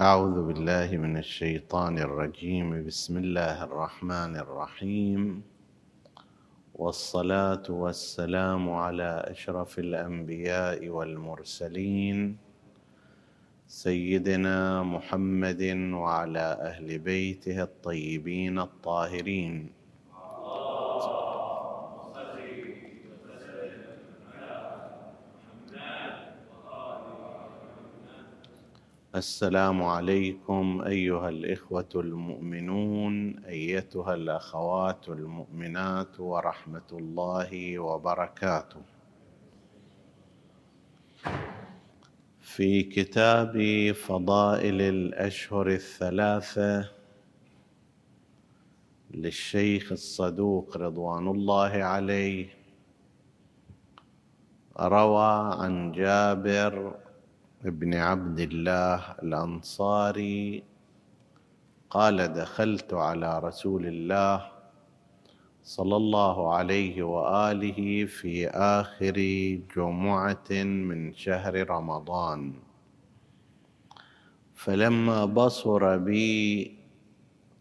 أعوذ بالله من الشيطان الرجيم. بسم الله الرحمن الرحيم. والصلاة والسلام على أشرف الأنبياء والمرسلين سيدنا محمد وعلى أهل بيته الطيبين الطاهرين. السلام عليكم أيها الإخوة المؤمنون أيتها الأخوات المؤمنات ورحمة الله وبركاته. في كتاب فضائل الأشهر الثلاثة للشيخ الصدوق رضوان الله عليه روى عن جابر بن عبد الله الأنصاري قال دخلت على رسول الله صلى الله عليه وآله في آخر جمعة من شهر رمضان. فلما بصر بي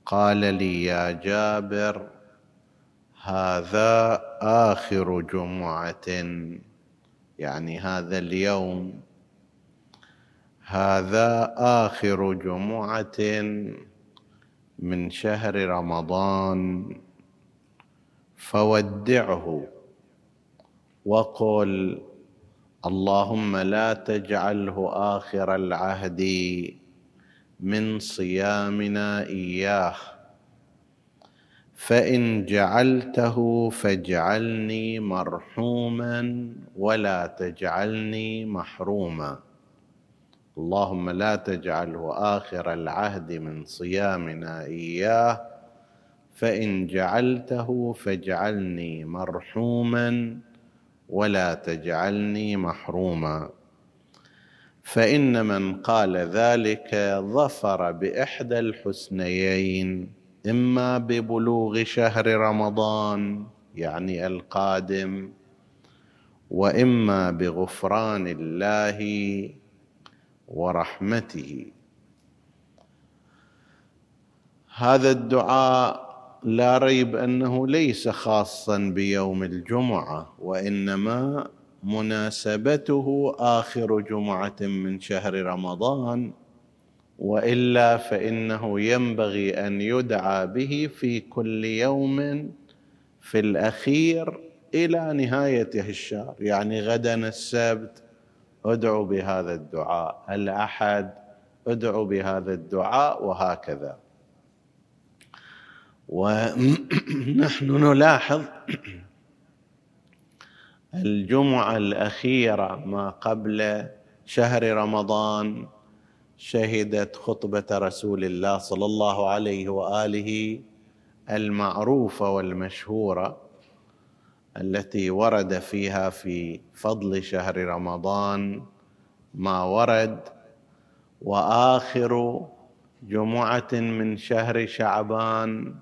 قال لي يا جابر هذا آخر جمعة. يعني هذا اليوم هذا آخر جمعة من شهر رمضان. فودعه وقل اللهم لا تجعله آخر العهد من صيامنا إياه. فإن جعلته فاجعلني مرحوما ولا تجعلني محروما. اللهم لا تجعله آخر العهد من صيامنا إياه فإن جعلته فاجعلني مرحوما ولا تجعلني محروما. فإن من قال ذلك ظفر بإحدى الحسنيين إما ببلوغ شهر رمضان يعني القادم وإما بغفران الله ورحمته. هذا الدعاء لا ريب أنه ليس خاصا بيوم الجمعة وإنما مناسبته آخر جمعة من شهر رمضان. وإلا فإنه ينبغي أن يدعى به في كل يوم في الأخير إلى نهايه الشهر يعني غدا السبت ادعو بهذا الدعاء. الاحد ادعو بهذا الدعاء وهكذا؟ ونحن نلاحظ الجمعة الأخيرة ما قبل شهر رمضان شهدت خطبة رسول الله صلى الله عليه وآله المعروفة والمشهورة. التي ورد فيها في فضل شهر رمضان ما ورد وآخر جمعة من شهر شعبان.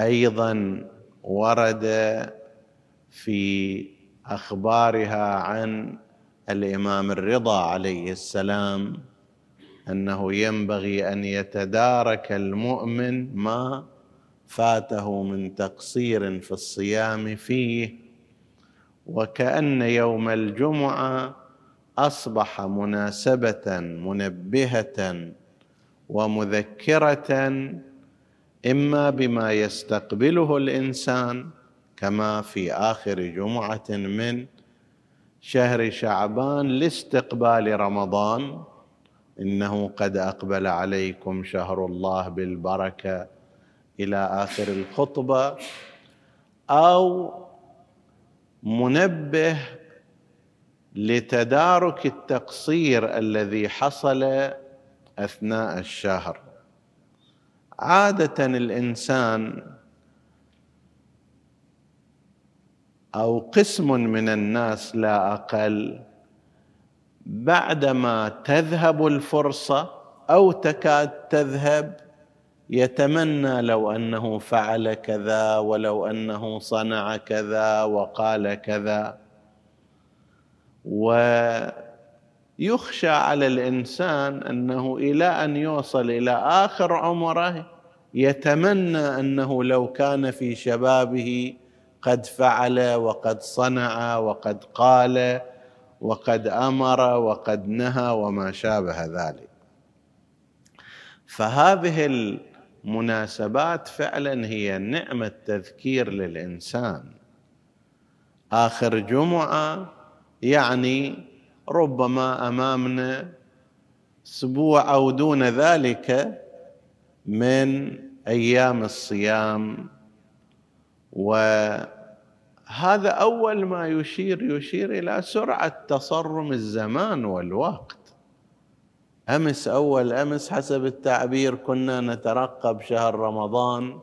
أيضا ورد في أخبارها عن الإمام الرضا عليه السلام أنه ينبغي أن يتدارك المؤمن ما فاته من تقصير في الصيام فيه وكأن يوم الجمعة أصبح مناسبة منبهة ومذكرة إما بما يستقبله الإنسان كما في آخر جمعة من شهر شعبان لاستقبال رمضان إنه قد أقبل عليكم شهر الله بالبركة إلى آخر الخطبة أو منبه لتدارك التقصير الذي حصل أثناء الشهر. عادة الإنسان أو قسم من الناس لا أقل بعدما تذهب الفرصة أو تكاد تذهب يتمنى لو أنه فعل كذا ولو أنه صنع كذا وقال كذا. يخشى على الإنسان أنه إلى أن يوصل إلى آخر عمره يتمنى أنه لو كان في شبابه قد فعل وقد صنع وقد قال وقد أمر وقد نهى وما شابه ذلك. فهذه المناسبات فعلا هي نعمة تذكير للإنسان. آخر جمعة يعني ربما أمامنا أسبوع أو دون ذلك من أيام الصيام. وهذا أول ما يشير يشير إلى سرعة تصرم الزمان والوقت. أمس أول أمس حسب التعبير كنا نترقب شهر رمضان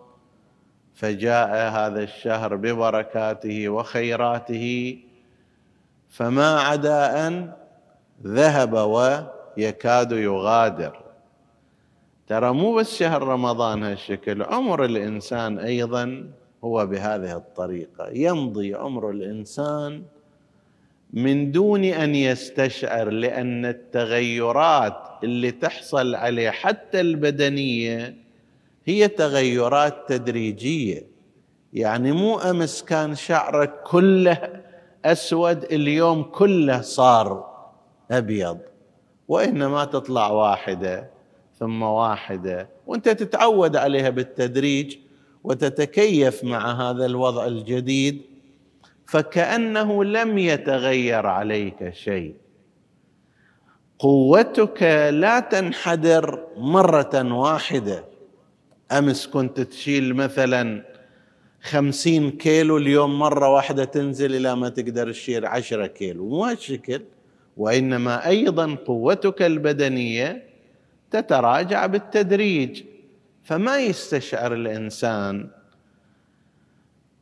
فجاء هذا الشهر ببركاته وخيراته فما عدا أن ذهب ويكاد يغادر. ترى مو بس شهر رمضان هالشكل عمر الإنسان أيضا هو بهذه الطريقة. يمضي عمر الإنسان من دون أن يستشعر لأن التغيرات اللي تحصل عليه حتى البدنية هي تغيرات تدريجية. يعني مو أمس كان شعرك كله أسود اليوم كله صار أبيض. وإنما تطلع واحدة ثم واحدة وأنت تتعود عليها بالتدريج وتتكيف مع هذا الوضع الجديد. فكأنه لم يتغير عليك شيء. قوتك لا تنحدر مرة واحدة. أمس كنت تشيل مثلا خمسين كيلو اليوم مرة واحدة تنزل إلى ما تقدر تشيل عشرة كيلو. مو هالشكل. وإنما أيضا قوتك البدنية تتراجع بالتدريج. فما يستشعر الإنسان.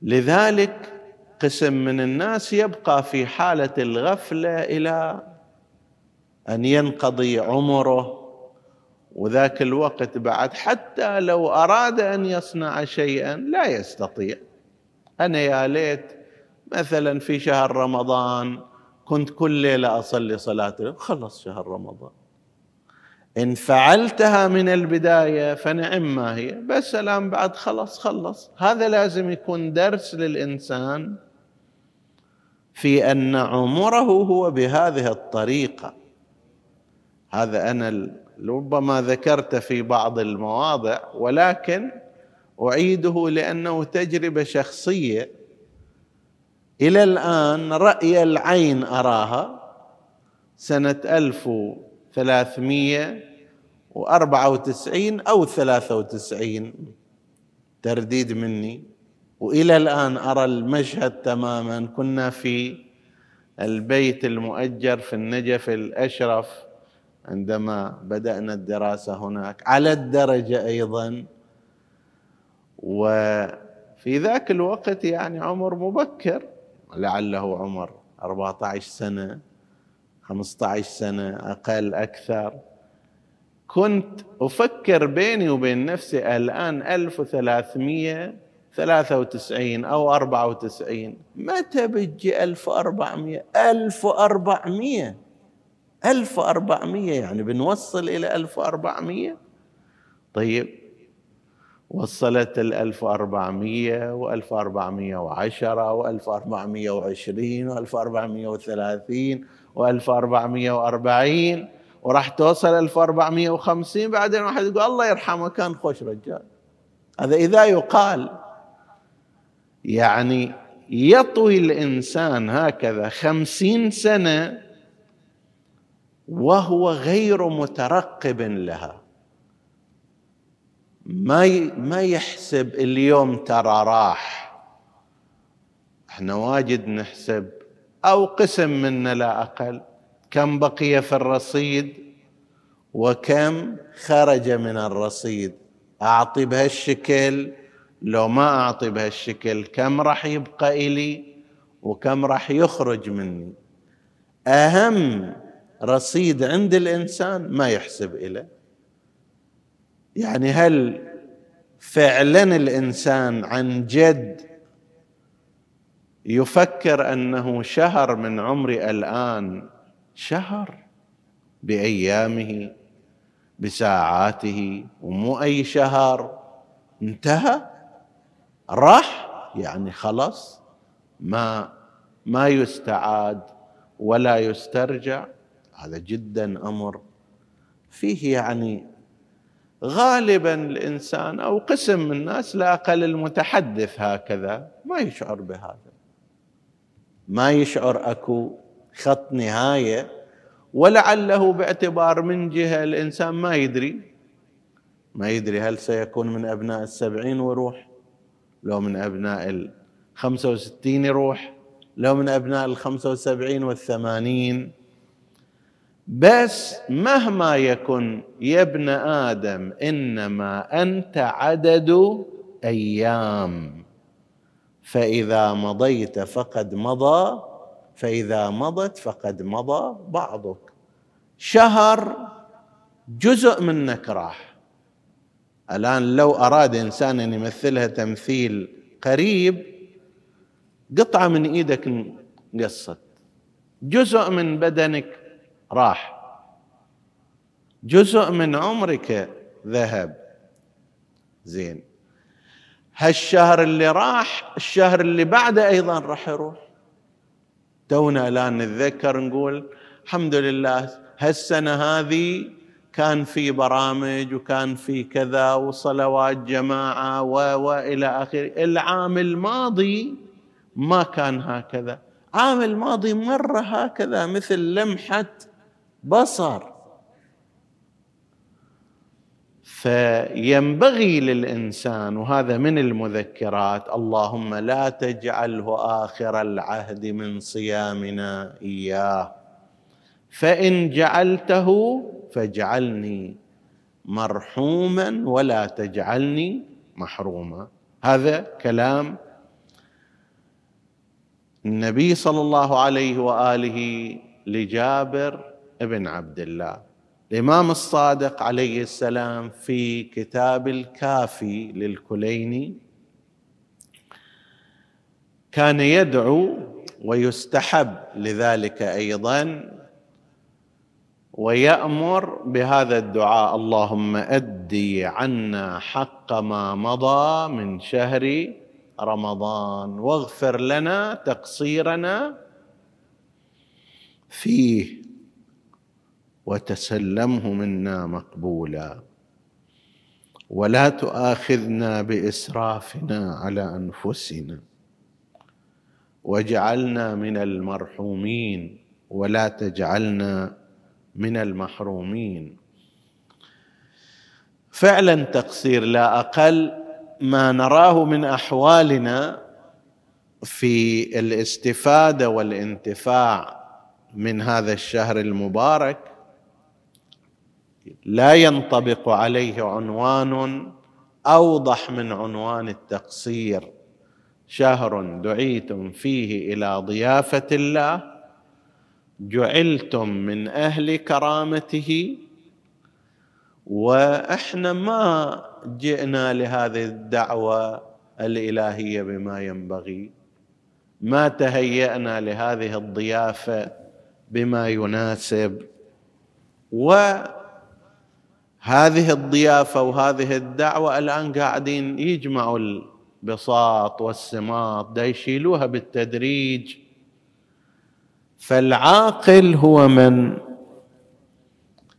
لذلك قسم من الناس يبقى في حالة الغفلة إلى أن ينقضي عمره وذاك الوقت بعد حتى لو أراد أن يصنع شيئا لا يستطيع. أنا يا ليت مثلا في شهر رمضان كنت كل ليلة أصلي صلاة خلص شهر رمضان. إن فعلتها من البداية فنعم ما هي بس الآن بعد خلص خلص. هذا لازم يكون درس للإنسان في أن عمره هو بهذه الطريقة. هذا أنا ربما ذكرت في بعض المواضع ولكن أعيده لأنه تجربة شخصية. إلى الآن رأي العين أراها سنة 1394 أو 93 ترديد مني. وإلى الآن أرى المشهد تماما. كنا في البيت المؤجر في النجف الأشرف عندما بدأنا الدراسة هناك على الدرجة أيضا. وفي ذاك الوقت يعني عمر مبكر لعله عمر 14 سنة 15 سنة أقل أكثر. كنت أفكر بيني وبين نفسي الآن 1393 أو 94 متى بتجي 1400 1400 1400 يعني بنوصل إلى 1400 طيب وصلت ال 1400 و 1410 و 1420 و 1430 و 1440 وراح توصل 1450 بعدين واحد يقول الله يرحمه كان خوش رجال. هذا إذا يقال يعني يطوي الإنسان هكذا خمسين سنة وهو غير مترقب لها. ما ما يحسب اليوم ترى راح. إحنا واجد نحسب أو قسم منا لا أقل. كم بقي في الرصيد وكم خرج من الرصيد. أعطي بهالشكل لو ما أعطي بهالشكل كم راح يبقى إلي وكم راح يخرج مني؟ أهم رصيد عند الإنسان ما يحسب إليه. يعني هل فعلا الإنسان عن جد يفكر أنه شهر من عمري الآن شهر بأيامه بساعاته ومو أي شهر؟ انتهى. راح يعني خلص ما ما يستعاد ولا يسترجع. هذا جدا أمر فيه يعني غالبا الإنسان أو قسم من الناس لا أقل المتحدث هكذا. ما يشعر بهذا. ما يشعر أكو خط نهاية. ولعله باعتبار من جهة الإنسان ما يدري. ما يدري هل سيكون من أبناء السبعين ويروح لو من أبناء الخمسه وستين يروح لو من أبناء الخمسه وسبعين والثمانين. بس مهما يكن يا ابن آدم إنما أنت عدد أيام. فإذا مضيت فقد مضى فإذا مضت فقد مضى بعضك. شهر جزء منك راح. الآن لو أراد إنسان أن يمثلها تمثيل قريب قطعة من إيدك انقصت. جزء من بدنك راح. جزء من عمرك ذهب. زين. هالشهر اللي راح الشهر اللي بعده أيضا راح يروح. تونا الان نتذكر نقول الحمد لله هالسنة هذه كان في برامج وكان في كذا وصلوات جماعة و والى اخره العام الماضي ما كان هكذا. عام الماضي مرة هكذا مثل لمحة بصر. فينبغي للإنسان وهذا من المذكرات اللهم لا تجعله آخر العهد من صيامنا إياه. فإن جعلته فاجعلني مرحوما ولا تجعلني محروما. هذا كلام النبي صلى الله عليه وآله لجابر ابن عبد الله. الإمام الصادق عليه السلام في كتاب الكافي للكليني كان يدعو ويستحب لذلك أيضا ويأمر بهذا الدعاء اللهم أدي عنا حق ما مضى من شهر رمضان واغفر لنا تقصيرنا فيه وتسلمه منا مقبولا. ولا تؤاخذنا بإسرافنا على أنفسنا. واجعلنا من المرحومين ولا تجعلنا من المحرومين. فعلا تقصير لا أقل ما نراه من أحوالنا في الاستفادة والانتفاع من هذا الشهر المبارك. لا ينطبق عليه عنوان أوضح من عنوان التقصير. شهر دعيتم فيه إلى ضيافة الله. جعلتم من أهل كرامته وإحنا ما جئنا لهذه الدعوة الإلهية بما ينبغي. ما تهيأنا لهذه الضيافة بما يناسب. و هذه الضيافة وهذه الدعوة الآن قاعدين يجمعوا البساط والسماط دا يشيلوها بالتدريج. فالعاقل هو من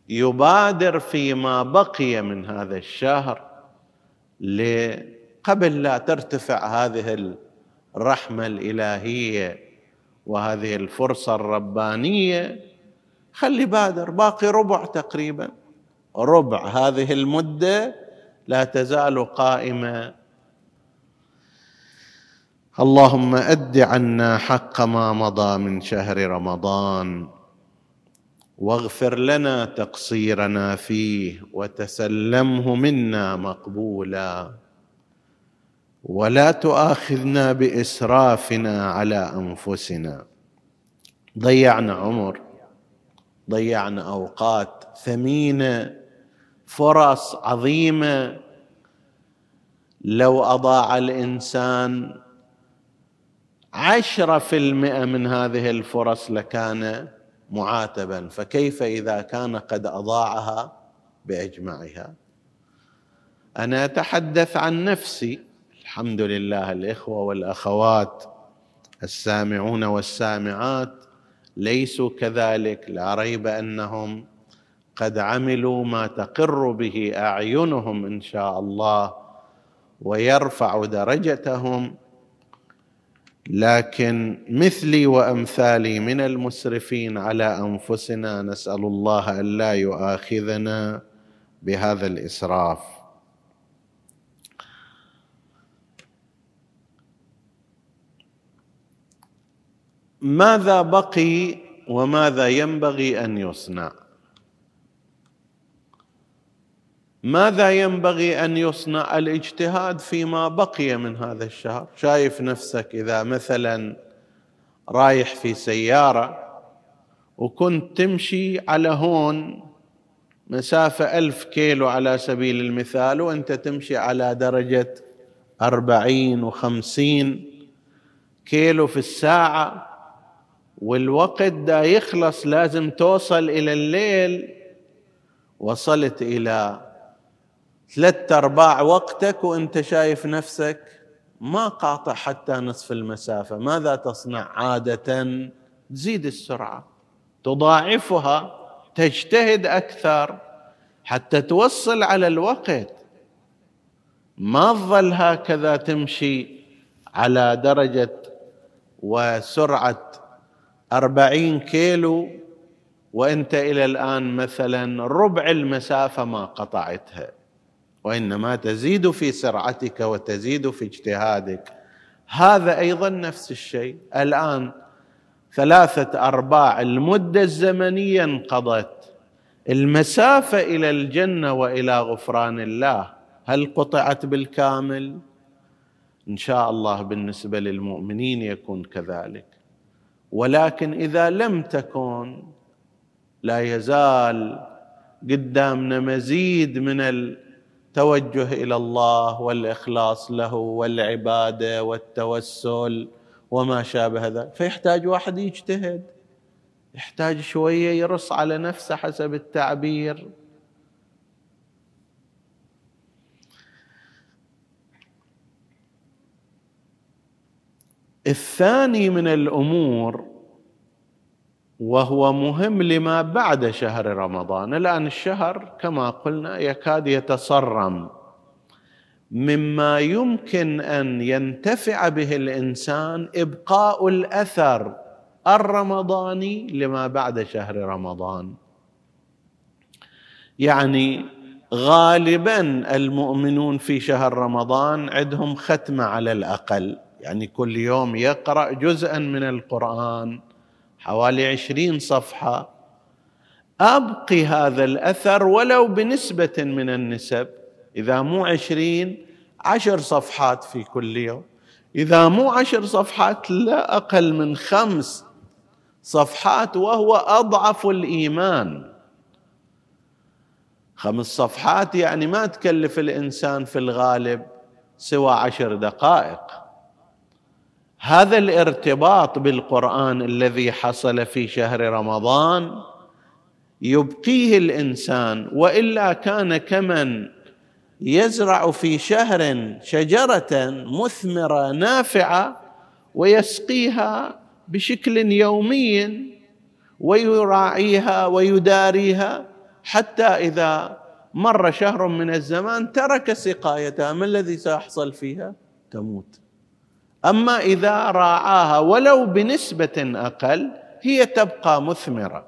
يبادر فيما بقي من هذا الشهر قبل لا ترتفع هذه الرحمة الإلهية وهذه الفرصة الربانية. خلي بادر باقي ربع تقريبا. ربع هذه المدة لا تزال قائمة اللهم أد عنا حق ما مضى من شهر رمضان واغفر لنا تقصيرنا فيه وتسلمه منا مقبولا. ولا تؤاخذنا بإسرافنا على أنفسنا. ضيعنا عمر ضيعنا أوقات ثمينة فرص عظيمة. لو أضاع الإنسان عشرة في المئة من هذه الفرص لكان معاتبا. فكيف إذا كان قد أضاعها باجمعها أنا أتحدث عن نفسي. الحمد لله الإخوة والأخوات السامعون والسامعات ليسوا كذلك. لا ريب أنهم قد عملوا ما تقر به أعينهم إن شاء الله ويرفع درجتهم. لكن مثلي وأمثالي من المسرفين على أنفسنا نسأل الله أن لا يؤاخذنا بهذا الإسراف. ماذا بقي وماذا ينبغي أن يصنع؟ ماذا ينبغي أن يصنع الاجتهاد فيما بقي من هذا الشهر؟ شايف نفسك إذا مثلا رايح في سيارة وكنت تمشي على هون مسافة ألف كيلو على سبيل المثال وأنت تمشي على درجة أربعين وخمسين كيلو في الساعة والوقت دا يخلص لازم توصل إلى الليل وصلت إلى ثلاثة أرباع وقتك وأنت شايف نفسك ما قاطع حتى نصف المسافة. ماذا تصنع عادة؟ تزيد السرعة. تضاعفها تجتهد أكثر حتى توصل على الوقت. ما تظل هكذا تمشي على درجة وسرعة أربعين كيلو وأنت إلى الآن مثلا ربع المسافة ما قطعتها. وإنما تزيد في سرعتك وتزيد في اجتهادك. هذا أيضا نفس الشيء. الآن ثلاثة أرباع المدة الزمنية انقضت. المسافة إلى الجنة وإلى غفران الله هل قطعت بالكامل؟ إن شاء الله بالنسبة للمؤمنين يكون كذلك. ولكن إذا لم تكن لا يزال قدامنا مزيد من التوجه إلى الله والإخلاص له والعبادة والتوسل وما شابه ذلك. فيحتاج واحد يجتهد يحتاج شوية يرص على نفسه حسب التعبير. الثاني من الأمور وهو مهم لما بعد شهر رمضان. الآن الشهر كما قلنا يكاد يتصرم. مما يمكن أن ينتفع به الإنسان إبقاء الأثر الرمضاني لما بعد شهر رمضان. يعني غالبا المؤمنون في شهر رمضان عندهم ختمة على الأقل. يعني كل يوم يقرأ جزءا من القرآن. حوالي عشرين صفحة. أبقي هذا الأثر ولو بنسبة من النسب. إذا مو عشرين عشر صفحات في كل يوم. إذا مو عشر صفحات لا أقل من خمس صفحات وهو أضعف الإيمان. خمس صفحات يعني ما تكلف الإنسان في الغالب سوى عشر دقائق. هذا الارتباط بالقرآن الذي حصل في شهر رمضان يبقيه الإنسان وإلا كان كمن يزرع في شهر شجرة مثمرة نافعة ويسقيها بشكل يومي ويراعيها ويداريها حتى إذا مر شهر من الزمان ترك سقايتها. ما الذي سيحصل فيها؟ تموت. أما إذا راعاها ولو بنسبة أقل هي تبقى مثمرة.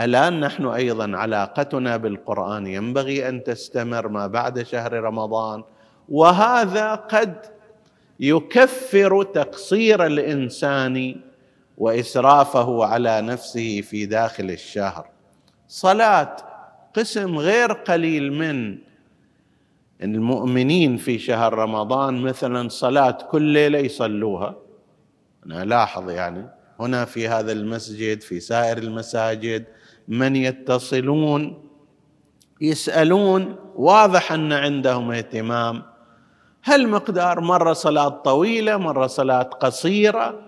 الآن نحن أيضا علاقتنا بالقرآن ينبغي أن تستمر ما بعد شهر رمضان وهذا قد يكفر تقصير الإنسان وإسرافه على نفسه في داخل الشهر. صلاة قسم غير قليل من المؤمنين في شهر رمضان مثلا صلاة كل ليلة يصلوها. أنا لاحظ يعني هنا في هذا المسجد في سائر المساجد من يتصلون يسألون واضح أن عندهم اهتمام. هل مقدار مرة صلاة طويلة مرة صلاة قصيرة؟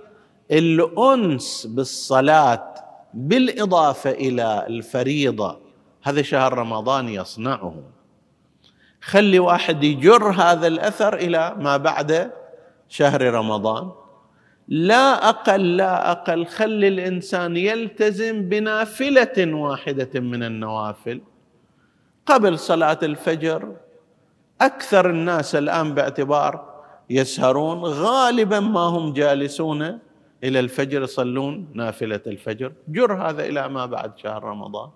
الأنس بالصلاة بالإضافة إلى الفريضة هذا شهر رمضان يصنعه خلي واحد يجر هذا الأثر إلى ما بعد شهر رمضان. لا أقل لا أقل خلي الإنسان يلتزم بنافلة واحدة من النوافل. قبل صلاة الفجر أكثر الناس الآن باعتبار يسهرون غالبا ما هم جالسون إلى الفجر يصلون نافلة الفجر. جر هذا إلى ما بعد شهر رمضان.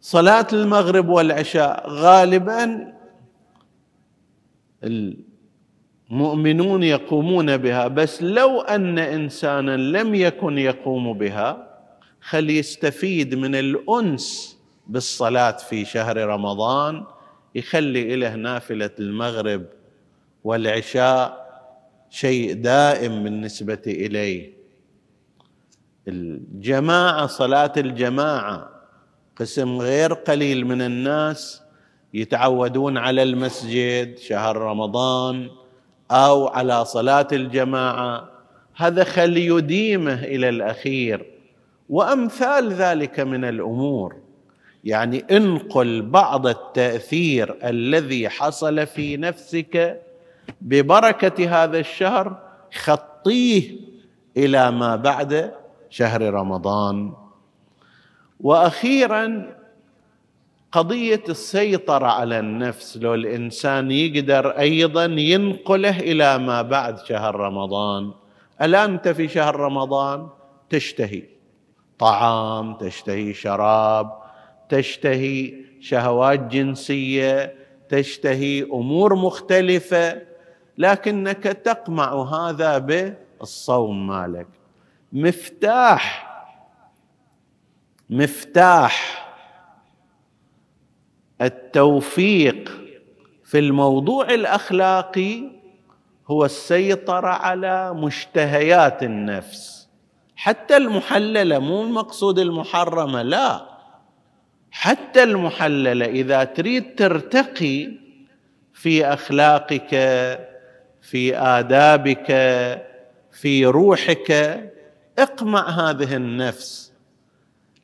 صلاة المغرب والعشاء غالبا المؤمنون يقومون بها بس لو أن انسانا لم يكن يقوم بها خل يستفيد من الأنس بالصلاة في شهر رمضان يخلي له نافلة المغرب والعشاء شيء دائم بالنسبة إليه. الجماعة صلاة الجماعة قسم غير قليل من الناس يتعودون على المسجد شهر رمضان أو على صلاة الجماعة. هذا خل يديمه إلى الأخير. وأمثال ذلك من الأمور. يعني انقل بعض التأثير الذي حصل في نفسك ببركة هذا الشهر خطيه إلى ما بعد شهر رمضان. وأخيرا قضية السيطرة على النفس لو الإنسان يقدر أيضا ينقله إلى ما بعد شهر رمضان. الآن أنت في شهر رمضان تشتهي طعام تشتهي شراب تشتهي شهوات جنسية تشتهي أمور مختلفة لكنك تقمع هذا بالصوم مالك. مفتاح مفتاح التوفيق في الموضوع الأخلاقي هو السيطرة على مشتهيات النفس. حتى المحللة مو المقصود المحرمة لا. حتى المحللة إذا تريد ترتقي في أخلاقك في آدابك في روحك اقمع هذه النفس.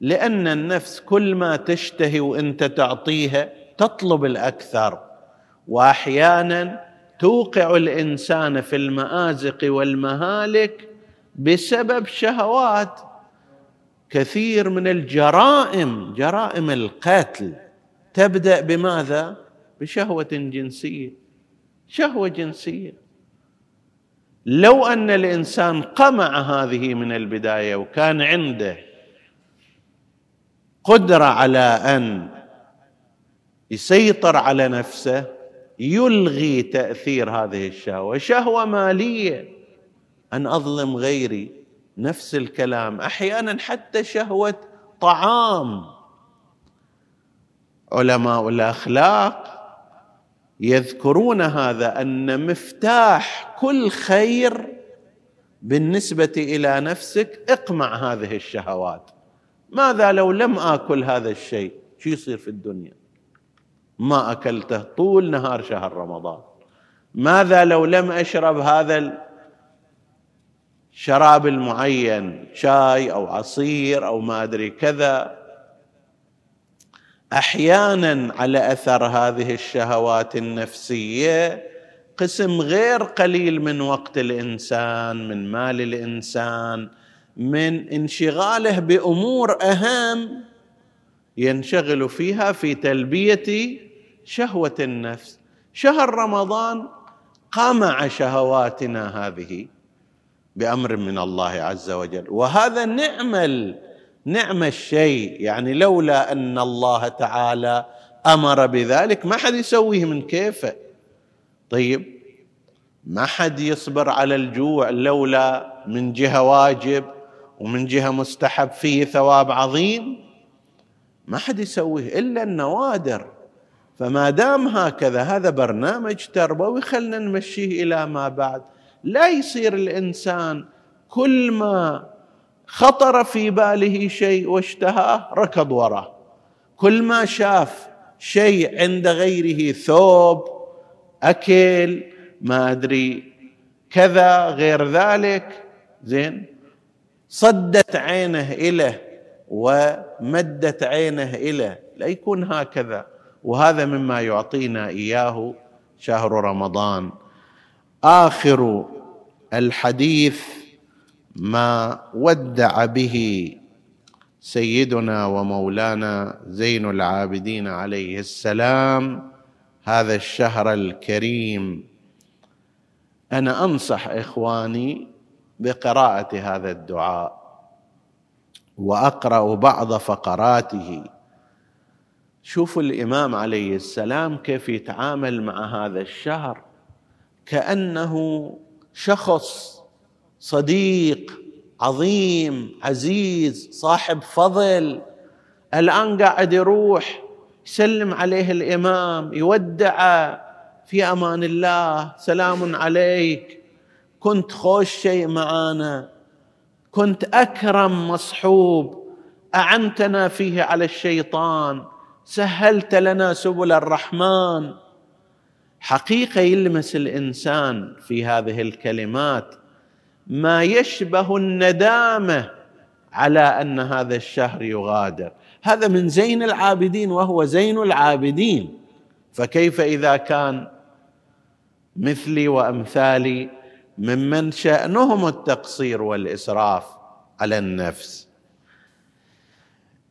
لأن النفس كل ما تشتهي وأنت تعطيها تطلب الأكثر وأحيانا توقع الإنسان في المآزق والمهالك بسبب شهوات كثير من الجرائم جرائم القتل. تبدأ بماذا؟ بشهوة جنسية شهوة جنسية. لو أن الإنسان قمع هذه من البداية وكان عنده قدرة على أن يسيطر على نفسه يلغي تأثير هذه الشهوة. شهوة مالية. أن أظلم غيري نفس الكلام. أحيانا حتى شهوة طعام. علماء الأخلاق يذكرون هذا أن مفتاح كل خير بالنسبة إلى نفسك اقمع هذه الشهوات. ماذا لو لم آكل هذا الشيء؟ شو يصير في الدنيا؟ ما أكلته طول نهار شهر رمضان. ماذا لو لم أشرب هذا الشراب المعين شاي أو عصير أو ما أدري كذا؟ أحيانا على أثر هذه الشهوات النفسية قسم غير قليل من وقت الإنسان من مال الإنسان من انشغاله بأمور أهم ينشغل فيها في تلبية شهوة النفس. شهر رمضان قمع شهواتنا هذه بأمر من الله عز وجل. وهذا نعم نعم الشيء. يعني لولا أن الله تعالى أمر بذلك ما حد يسويه من كيفه. طيب ما حد يصبر على الجوع لولا من جهة واجب ومن جهة مستحب فيه ثواب عظيم ما حد يسويه إلا النوادر. فما دام هكذا هذا برنامج تربوي خلنا نمشيه إلى ما بعد. لا يصير الإنسان كل ما خطر في باله شيء واشتهاه ركض وراه. كل ما شاف شيء عند غيره ثوب أكل ما أدري كذا غير ذلك زين؟ صدت عينه إليه ومدت عينه إليه لا يكون هكذا. وهذا مما يعطينا إياه شهر رمضان. آخر الحديث ما ودع به سيدنا ومولانا زين العابدين عليه السلام هذا الشهر الكريم. أنا أنصح إخواني بقراءة هذا الدعاء. وأقرأ بعض فقراته. شوفوا الإمام عليه السلام كيف يتعامل مع هذا الشهر. كأنه شخص صديق عظيم عزيز صاحب فضل. الآن قاعد يروح يسلم عليه الإمام يودعه في أمان الله سلام عليك. كنت خوش شيء معانا كنت أكرم مصحوب أعنتنا فيه على الشيطان سهلت لنا سبل الرحمن. حقيقة يلمس الإنسان في هذه الكلمات ما يشبه الندامة على أن هذا الشهر يغادر. هذا من زين العابدين وهو زين العابدين. فكيف إذا كان مثلي وأمثالي ممن شأنهم التقصير والإسراف على النفس.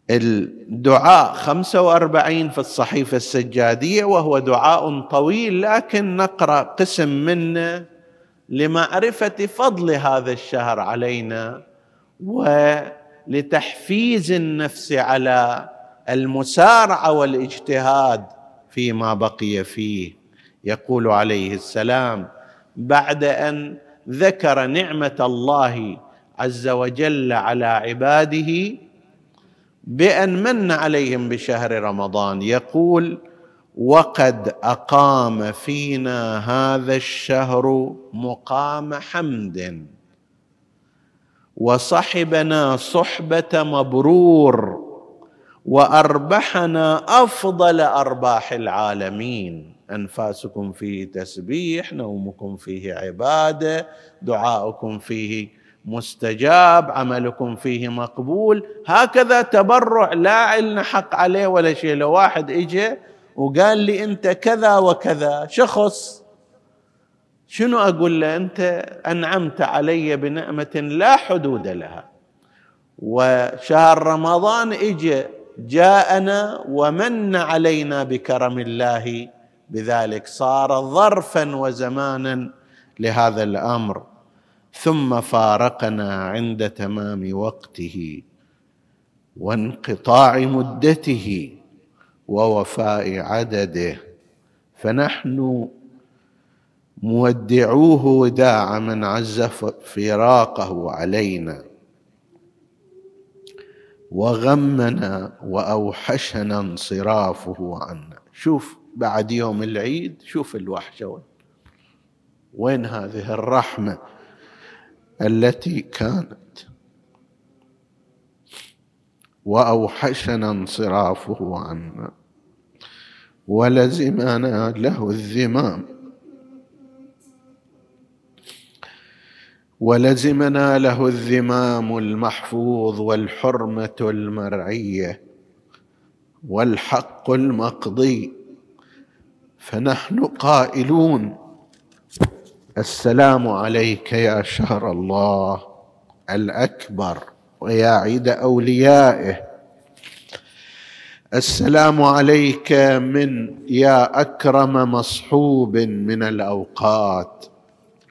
الدعاء 45 في الصحيفة السجادية وهو دعاء طويل لكن نقرأ قسم منه لمعرفة فضل هذا الشهر علينا ولتحفيز النفس على المسارعة والاجتهاد فيما بقي فيه. يقول عليه السلام بعد أن ذكر نعمة الله عز وجل على عباده بأن من عليهم بشهر رمضان يقول وقد أقام فينا هذا الشهر مقام حمد. وصحبنا صحبة مبرور وأربحنا أفضل أرباح العالمين. أنفاسكم فيه تسبيح نومكم فيه عبادة دعاؤكم فيه مستجاب عملكم فيه مقبول. هكذا تبرع لا علنا حق عليه ولا شيء. لو واحد اجى وقال لي أنت كذا وكذا شخص شنو أقول له؟ أنت أنعمت علي بنعمة لا حدود لها. وشهر رمضان اجى جاءنا ومن علينا بكرم الله. بذلك صار ظرفا وزمانا لهذا الأمر. ثم فارقنا عند تمام وقته وانقطاع مدته ووفاء عدده. فنحن مودعوه وداع من عز فراقه علينا. وغمنا وأوحشنا انصرافه عنا. شوف بعد يوم العيد شوف الوحشة وين. وين هذه الرحمة التي كانت؟ وأوحشنا انصرافه عنا. ولزمنا له الذمام. ولزمنا له الذمام المحفوظ والحرمة المرعية والحق المقضي فنحن قائلون السلام عليك يا شهر الله الأكبر ويا عيد أوليائه. السلام عليك من يا أكرم مصحوب من الأوقات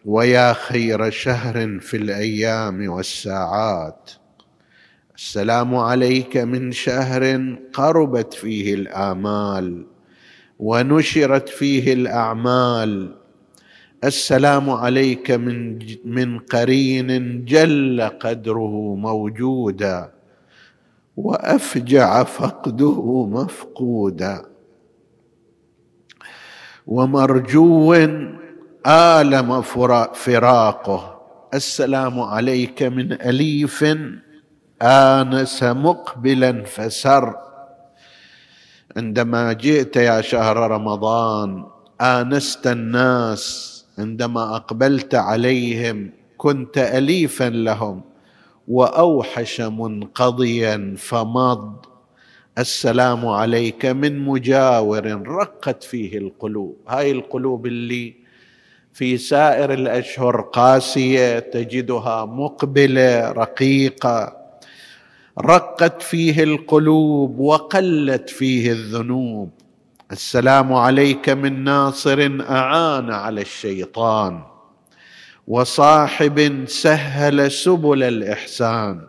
ويا خير شهر في الأيام والساعات. السلام عليك من شهر قربت فيه الآمال ونشرت فيه الأعمال. السلام عليك من من قرين جل قدره موجودا وأفجع فقده مفقودا. ومرجو آلم فراقه. السلام عليك من أليف آنس مقبلا فسر. عندما جئت يا شهر رمضان آنست الناس. عندما أقبلت عليهم كنت أليفا لهم. وأوحش منقضيا فمض. السلام عليك من مجاور رقت فيه القلوب. هاي القلوب اللي في سائر الأشهر قاسية تجدها مقبلة رقيقة. رقت فيه القلوب وقلت فيه الذنوب. السلام عليك من ناصر أعان على الشيطان وصاحب سهل سبل الإحسان.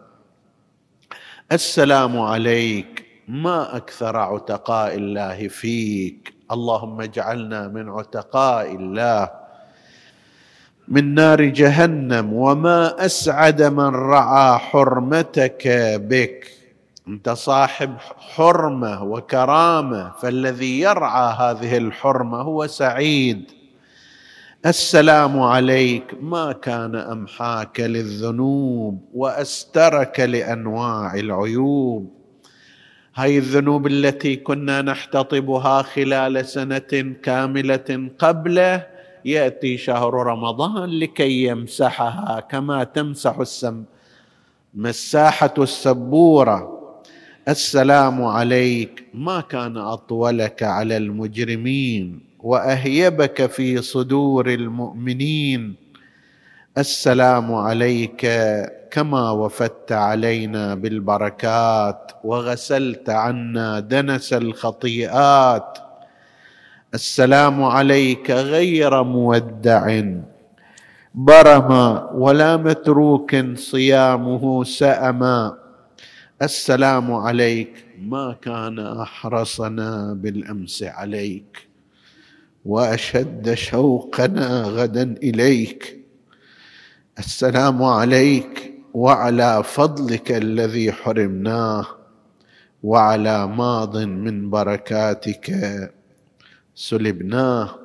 السلام عليك ما أكثر عتقاء الله فيك. اللهم اجعلنا من عتقاء الله. من نار جهنم وما أسعد من رعى حرمتك بك. أنت صاحب حرمة وكرامة فالذي يرعى هذه الحرمة هو سعيد. السلام عليك ما كان أمحاك للذنوب وأسترك لأنواع العيوب. هاي الذنوب التي كنا نحتطبها خلال سنة كاملة قبله يأتي شهر رمضان لكي يمسحها كما تمسح السم. مساحة السبورة. السلام عليك. ما كان أطولك على المجرمين وأهيبك في صدور المؤمنين. السلام عليك كما وفدت علينا بالبركات وغسلت عنا دنس الخطيئات. السلام عليك غير مودع. برما ولا متروك صيامه سأما. السلام عليك ما كان أحرصنا بالأمس عليك. وأشد شوقنا غدا إليك. السلام عليك وعلى فضلك الذي حرمناه. وعلى ماض من بركاتك. سلبناه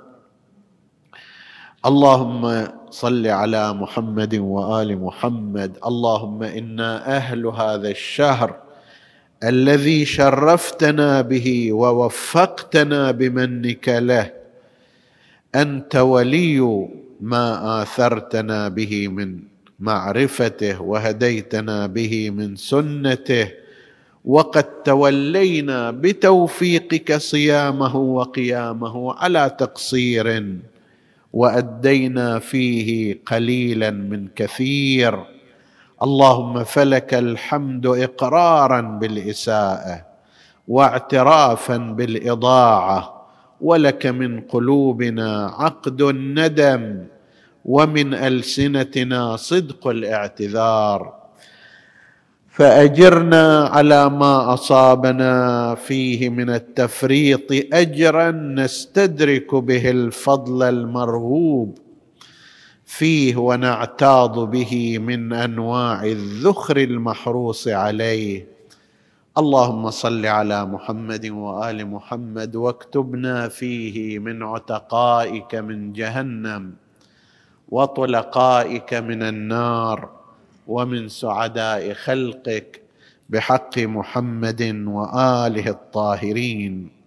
اللهم صل على محمد وآل محمد. اللهم إنا أهل هذا الشهر الذي شرفتنا به ووفقتنا بمنك له. أنت ولي ما آثرتنا به من معرفته وهديتنا به من سنته. وقد تولينا بتوفيقك صيامه وقيامه على تقصير وأدينا فيه قليلا من كثير. اللهم فلك الحمد اقرارا بالإساءة واعترافا بالإضاعة ولك من قلوبنا عقد الندم ومن ألسنتنا صدق الاعتذار. فأجرنا على ما أصابنا فيه من التفريط أجرا نستدرك به الفضل المرغوب فيه ونعتاض به من أنواع الذخر المحروص عليه. اللهم صل على محمد وآل محمد واكتبنا فيه من عتقائك من جهنم وطلقائك من النار. ومن سعداء خلقك بحق محمد وآله الطاهرين.